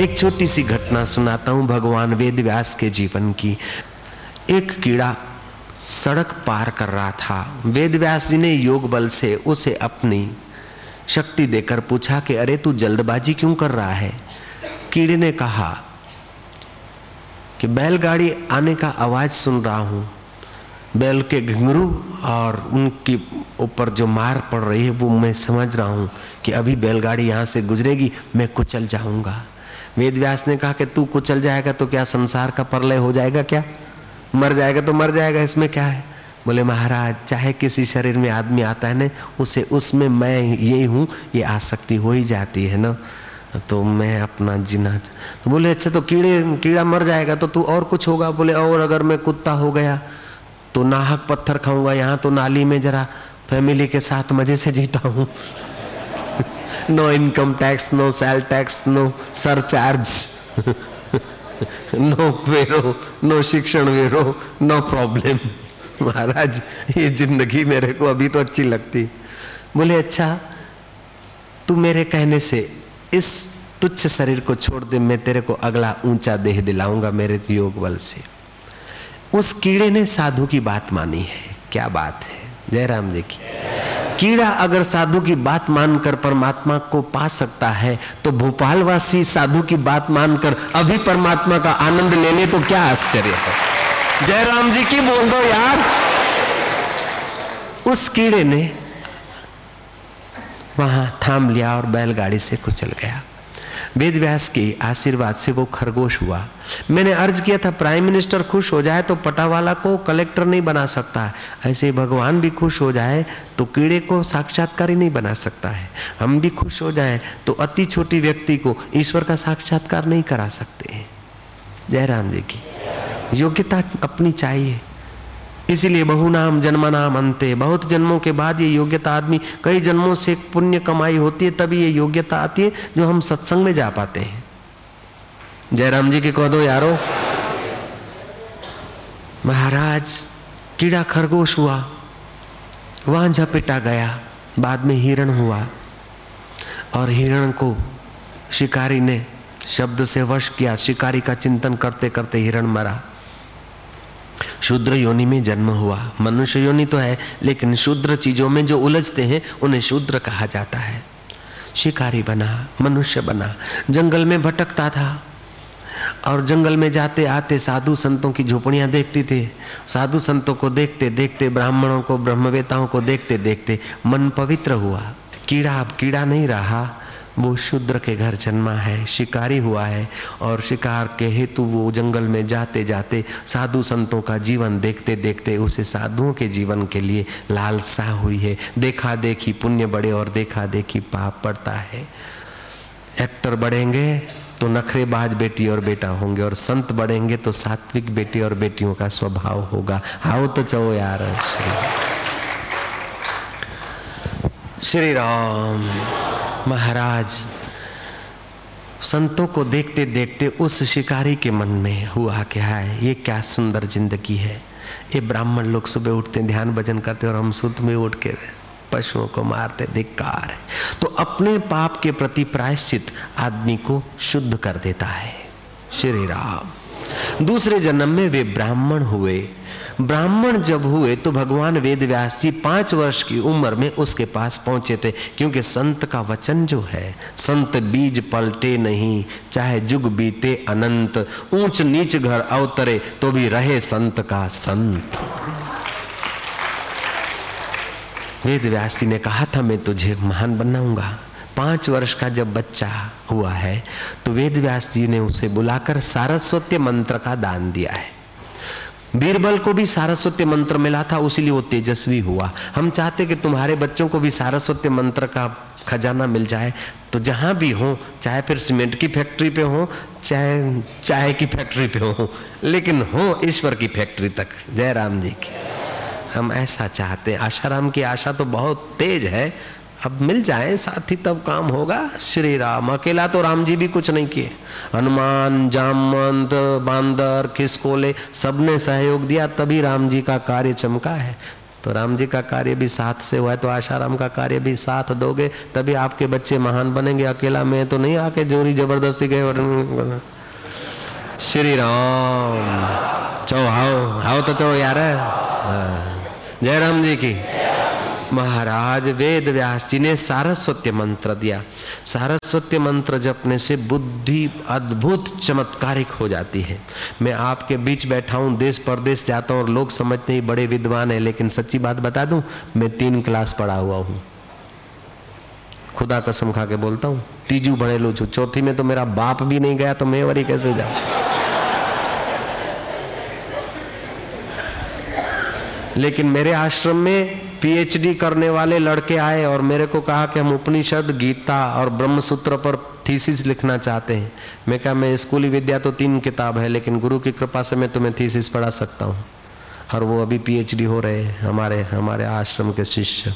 एक छोटी सी घटना सुनाता हूँ भगवान वेद व्यास के जीवन की। एक कीड़ा सड़क पार कर रहा था। वेद व्यास जी ने योग बल से उसे अपनी शक्ति देकर पूछा कि, अरे, तू जल्दबाजी क्यों कर रहा है? कीड़े ने कहा कि, बैलगाड़ी आने का आवाज़ सुन रहा हूँ। बैल के घुंघरू और उनके ऊपर जो मार पड़ रही है, वो मैं समझ रहा हूँ कि अभी बैलगाड़ी यहाँ से गुजरेगी, मैं कुचल जाऊँगा। वेद व्यास ने कहा कि तू कुचल जाएगा तो क्या संसार का परलय हो जाएगा क्या? मर जाएगा तो मर जाएगा, इसमें क्या है? बोले, महाराज, चाहे किसी शरीर में आदमी आता है ना, उसे उसमें मैं ये हूँ, ये आसक्ति हो ही जाती है ना। तो मैं अपना जीना तो बोले अच्छा तो कीड़े, कीड़ा मर जाएगा तो तू और कुछ होगा? बोले, और अगर मैं कुत्ता हो गया तो नाहक पत्थर खाऊँगा, यहाँ तो नाली में जरा फैमिली के साथ मज़े से जीता हूँ। No income tax no sale tax no surcharge no वेरो no शिक्षण वेरो नो प्रॉब्लम महाराज, ये ज़िंदगी मेरे को अभी तो अच्छी लगती। बोले अच्छा तू मेरे कहने से इस तुच्छ शरीर को छोड़ दे, मैं तेरे को अगला ऊँचा देह दिलाऊँगा मेरे योग बल से। उस कीड़े ने साधु की बात मानी है। क्या बात है? जयराम जी की। कीड़ा अगर साधु की बात मानकर परमात्मा को पा सकता है तो भोपालवासी साधु की बात मानकर अभी परमात्मा का आनंद ले ले तो क्या आश्चर्य है। जयराम जी की बोल दो यार। उस कीड़े ने वहाँ थाम लिया और बैलगाड़ी से कुचल गया। वेद व्यास के आशीर्वाद से वो खरगोश हुआ। मैंने अर्ज़ किया था, प्राइम मिनिस्टर खुश हो जाए तो पटावाला को कलेक्टर नहीं बना सकता है। ऐसे भगवान भी खुश हो जाए तो कीड़े को साक्षात्कार ही नहीं बना सकता है। हम भी खुश हो जाए तो अति छोटी व्यक्ति को ईश्वर का साक्षात्कार नहीं करा सकते हैं। जयराम जी की योग्यता अपनी चाहिए। इसीलिए बहु नाम जन्म नाम अंते। बहुत जन्मों के बाद ये योग्यता आदमी, कई जन्मों से पुण्य कमाई होती है, तभी ये योग्यता आती है जो हम सत्संग में जा पाते हैं। जयराम जी के कह दो, यारो, महाराज, कीड़ा खरगोश हुआ, वहाँ झपेटा गया, बाद में हिरण हुआ, और हिरण को शिकारी ने शब्द से वश किया, शिकारी का चिंतन करते करते हिरण मरा। शूद्र योनि में जन्म हुआ। मनुष्य योनि तो है, लेकिन शूद्र चीज़ों में जो उलझते हैं, उन्हें शूद्र कहा जाता है। शिकारी बना, मनुष्य बना। जंगल में भटकता था। और जंगल में जाते आते साधु संतों की झोपड़ियाँ देखती थे। साधु संतों को देखते देखते, ब्राह्मणों को, ब्रह्मवेताओं को देखते देखते मन पवित्र हुआ। कीड़ा अब कीड़ा नहीं रहा। वो शूद्र के घर जन्मा है, शिकारी हुआ है और शिकार के हेतु वो जंगल में जाते जाते साधु संतों का जीवन देखते देखते उसे साधुओं के जीवन के लिए लालसा हुई है। देखा देखी पुण्य बढ़े और देखा देखी पाप पड़ता है। एक्टर बढ़ेंगे तो नखरेबाज बेटी और बेटा होंगे और संत बढ़ेंगे तो सात्विक बेटी और बेटियों का स्वभाव होगा। आओ तो चो यार श्री राम। महाराज, संतों को देखते देखते उस शिकारी के मन में हुआ क्या है? ये क्या सुंदर ज़िंदगी है? ये ब्राह्मण लोग सुबह उठते, ध्यान भजन करते और हम सुध में उठ के पशुओं को मारते, धिक्कार है। तो अपने पाप के प्रति प्रायश्चित आदमी को शुद्ध कर देता है। श्री राम। दूसरे जन्म में वे ब्राह्मण हुए। ब्राह्मण जब हुए तो भगवान वेद व्यास जी पाँच वर्ष की उम्र में उसके पास पहुँचे थे, क्योंकि संत का वचन जो है, संत बीज पलटे नहीं, चाहे जुग बीते अनंत, ऊंच नीच घर अवतरे तो भी रहे संत का संत। वेद व्यास जी ने कहा, था मैं तुझे महान बनाऊँगा। पाँच वर्ष का जब बच्चा हुआ है तो वेद व्यास जी ने उसे बुलाकर सारस्वत्य मंत्र का दान दिया है। बीरबल को भी सारस्वत्य मंत्र मिला था, उसीलिए वो तेजस्वी हुआ। हम चाहते कि तुम्हारे बच्चों को भी सारस्वत्य मंत्र का खजाना मिल जाए। तो जहाँ भी हो, चाहे फिर सीमेंट की फैक्ट्री पे हो, चाहे चाय की फैक्ट्री पे हो, लेकिन हो ईश्वर की फैक्ट्री तक। जय राम जी की। हम ऐसा चाहते हैं। आशाराम की आशा तो बहुत तेज है अब मिल जाए, साथी तब काम होगा। श्री राम, अकेला तो राम जी भी कुछ नहीं किए। हनुमान, जामवंत, बांदर, खिसकोले, सबने सहयोग दिया, तभी राम जी का कार्य चमका है। तो राम जी का कार्य भी साथ से हुआ है तो आशाराम का कार्य भी साथ दोगे, तभी आपके बच्चे महान बनेंगे। अकेला में तो नहीं आके जोरी ज़बरदस्ती गए श्री राम। चो, हाओ हाओ तो चो यार। हाँ। जय राम जी की। महाराज वेद व्यास जी ने सारस्वत्य मंत्र दिया। सारस्वत्य मंत्र जपने से बुद्धि अद्भुत चमत्कारिक हो जाती है। मैं आपके बीच बैठा हूँ देश परदेश जाता हूँ और लोग समझते ही बड़े विद्वान है, लेकिन सच्ची बात बता दूँ, मैं तीन क्लास पढ़ा हुआ हूँ। खुदा कसम खा के बोलता हूँ, तीजू बने लो चौथी में तो मेरा बाप भी नहीं गया तो मैं वरी कैसे जाऊँ? लेकिन मेरे आश्रम में पीएचडी करने वाले लड़के आए और मेरे को कहा कि हम उपनिषद, गीता और ब्रह्मसूत्र पर थीसिस लिखना चाहते हैं। मैं कहा, मैं स्कूली विद्या तो तीन किताब है, लेकिन गुरु की कृपा से मैं तुम्हें थीसिस पढ़ा सकता हूँ। और वो अभी पीएचडी हो रहे हैं, हमारे हमारे आश्रम के शिष्य।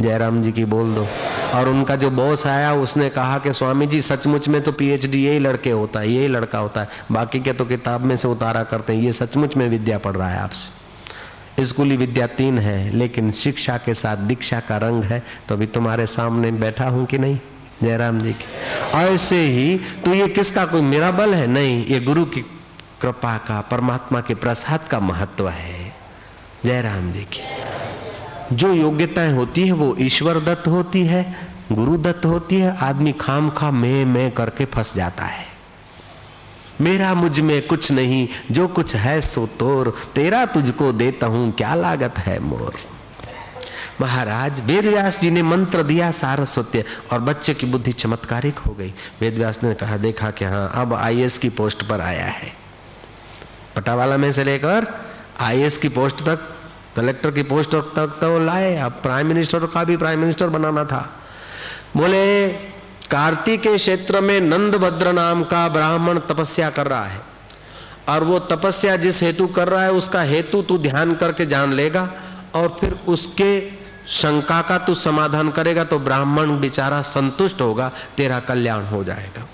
जयराम जी की बोल दो। और उनका जो बॉस आया, उसने कहा कि, स्वामी जी, सचमुच में तो पीएचडी यही लड़के होता है, यही लड़का होता है। बाकी के तो किताब में से उतारा करते हैं। ये सचमुच में विद्या पढ़ रहा है आपसे। स्कूली विद्या तीन है, लेकिन शिक्षा के साथ दीक्षा का रंग है। तो अभी तुम्हारे सामने बैठा हूँ कि नहीं? जयराम जी की। ऐसे ही तो ये किसका कोई मेरा बल है? नहीं, ये गुरु की कृपा का, परमात्मा के प्रसाद का महत्व है। जयराम जी की। जो योग्यताएँ होती है, वो ईश्वर दत्त होती है गुरु दत्त होती है, आदमी खाम खा में में करके फंस जाता है। मेरा मुझमें कुछ नहीं, जो कुछ है सो तोर। तेरा तुझको देता हूँ, क्या लागत है मोर? महाराज, वेदव्यास जी ने मंत्र दिया सारस्वत्य और बच्चे की बुद्धि चमत्कारिक हो गई। वेदव्यास ने कहा, देखा कि हाँ अब आईएएस की पोस्ट पर आया है। पटावाला में से लेकर आईएएस की पोस्ट तक, कलेक्टर की पोस्ट तक तो लाए। अब प्राइम मिनिस्टर का भी प्राइम मिनिस्टर बनाना था। बोले कार्तिक के क्षेत्र में नंदभद्र नाम का ब्राह्मण तपस्या कर रहा है। और वो तपस्या जिस हेतु कर रहा है, उसका हेतु तू ध्यान करके जान लेगा और फिर उसके शंका का तू समाधान करेगा तो ब्राह्मण बेचारा संतुष्ट होगा, तेरा कल्याण हो जाएगा।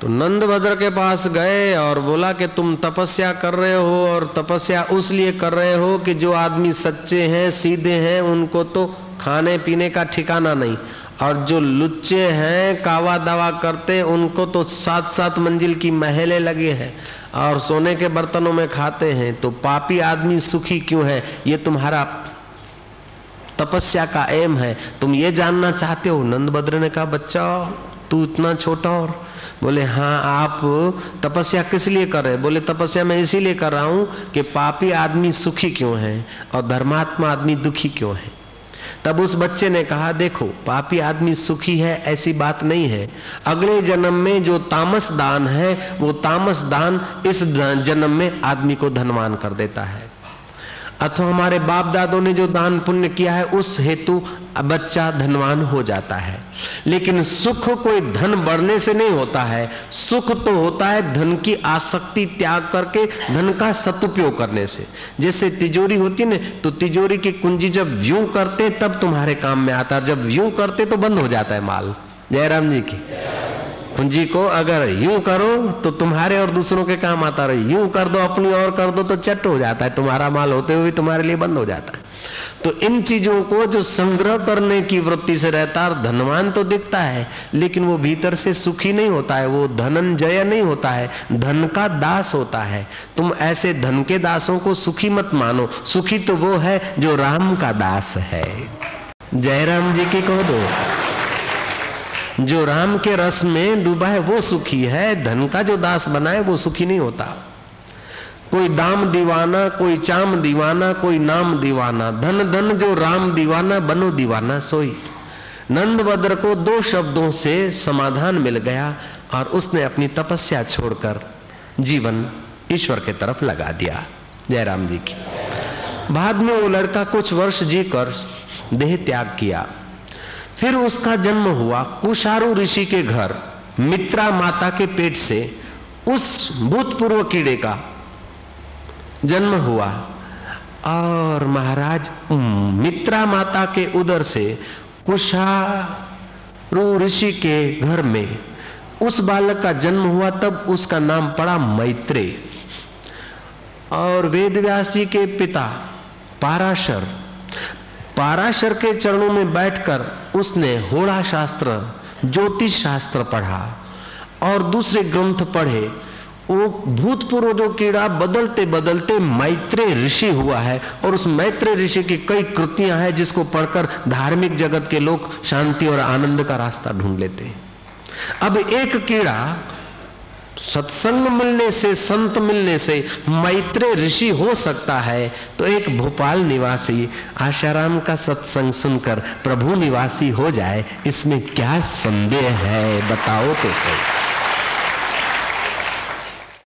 तो नंदभद्र के पास गए और बोला कि तुम तपस्या कर रहे हो और तपस्या उस लिए कर रहे हो कि जो आदमी सच्चे हैं, सीधे हैं, उनको तो खाने पीने का ठिकाना नहीं। और जो लुच्चे हैं, कावा दवा करते, उनको तो सात सात मंजिल की महले लगे हैं और सोने के बर्तनों में खाते हैं। तो पापी आदमी सुखी क्यों है? ये तुम्हारा तपस्या का एम है। तुम ये जानना चाहते हो, नंदभद्र ने कहा, बच्चा, तू इतना छोटा और बोले हाँ आप तपस्या किस लिए कर रहे बोले, तपस्या मैं इसीलिए कर रहा हूँ कि पापी आदमी सुखी क्यों है और धर्मात्मा आदमी दुखी क्यों है? तब उस बच्चे ने कहा, देखो, पापी आदमी सुखी है, ऐसी बात नहीं है। अगले जन्म में जो तामस दान है, वो तामस दान इस जन्म में आदमी को धनवान कर देता है। अथवा हमारे बाप दादों ने जो दान पुण्य किया है, उस हेतु बच्चा धनवान हो जाता है। लेकिन सुख कोई धन बढ़ने से नहीं होता है। सुख तो होता है धन की आसक्ति त्याग करके, धन का सदुपयोग करने से। जैसे तिजोरी होती है ना तो तिजोरी की कुंजी जब व्यू करते, तब तुम्हारे काम में आता है। जब व्यू करते तो बंद हो जाता है माल। जयराम जी की। पूंजी को अगर यूँ करो तो तुम्हारे और दूसरों के काम आता रहे। यूँ कर दो, अपनी और कर दो तो चट हो जाता है। तुम्हारा माल होते हुए तुम्हारे लिए बंद हो जाता है। तो इन चीज़ों को जो संग्रह करने की वृत्ति से रहता है धनवान तो दिखता है, लेकिन वो भीतर से सुखी नहीं होता है, वो धनंजय नहीं होता है, धन का दास होता है। तुम ऐसे धन के दासों को सुखी मत मानो। सुखी तो वो है जो राम का दास है। जयराम जी की कह दो। जो राम के रस में डूबा है, वो सुखी है। धन का जो दास बना है, वो सुखी नहीं होता। कोई दाम दीवाना, कोई चाम दीवाना, कोई नाम दीवाना। धन धन जो राम दीवाना, बनो दीवाना, सोई। नंद बद्र को दो शब्दों से समाधान मिल गया और उसने अपनी तपस्या छोड़कर जीवन ईश्वर के तरफ़ लगा दिया। जयराम जी की। बाद में वो लड़का कुछ वर्ष जीकर देह त्याग किया। फिर उसका जन्म हुआ कुशारु ऋषि के घर, मित्रा माता के पेट से, उस भूतपूर्व कीड़े का जन्म हुआ। और महाराज मित्रा माता के उदर से कुशारु ऋषि के घर में उस बालक का जन्म हुआ, तब उसका नाम पड़ा मैत्रे और वेदव्यास जी के पिता पाराशर पाराशर के चरणों में बैठकर उसने होड़ा शास्त्र, ज्योतिष शास्त्र पढ़ा और दूसरे ग्रंथ पढ़े। वो भूतपूर्व जो कीड़ा बदलते बदलते मैत्रेय ऋषि हुआ है और उस मैत्रेय ऋषि की कई कृतियाँ हैं जिसको पढ़कर धार्मिक जगत के लोग शांति और आनंद का रास्ता ढूंढ लेते हैं। अब एक कीड़ा सत्संग मिलने से, संत मिलने से मैत्रे ऋषि हो सकता है। तो एक भोपाल निवासी आशाराम का सत्संग सुनकर प्रभु निवासी हो जाए, इसमें क्या संदेह है, बताओ तो सही।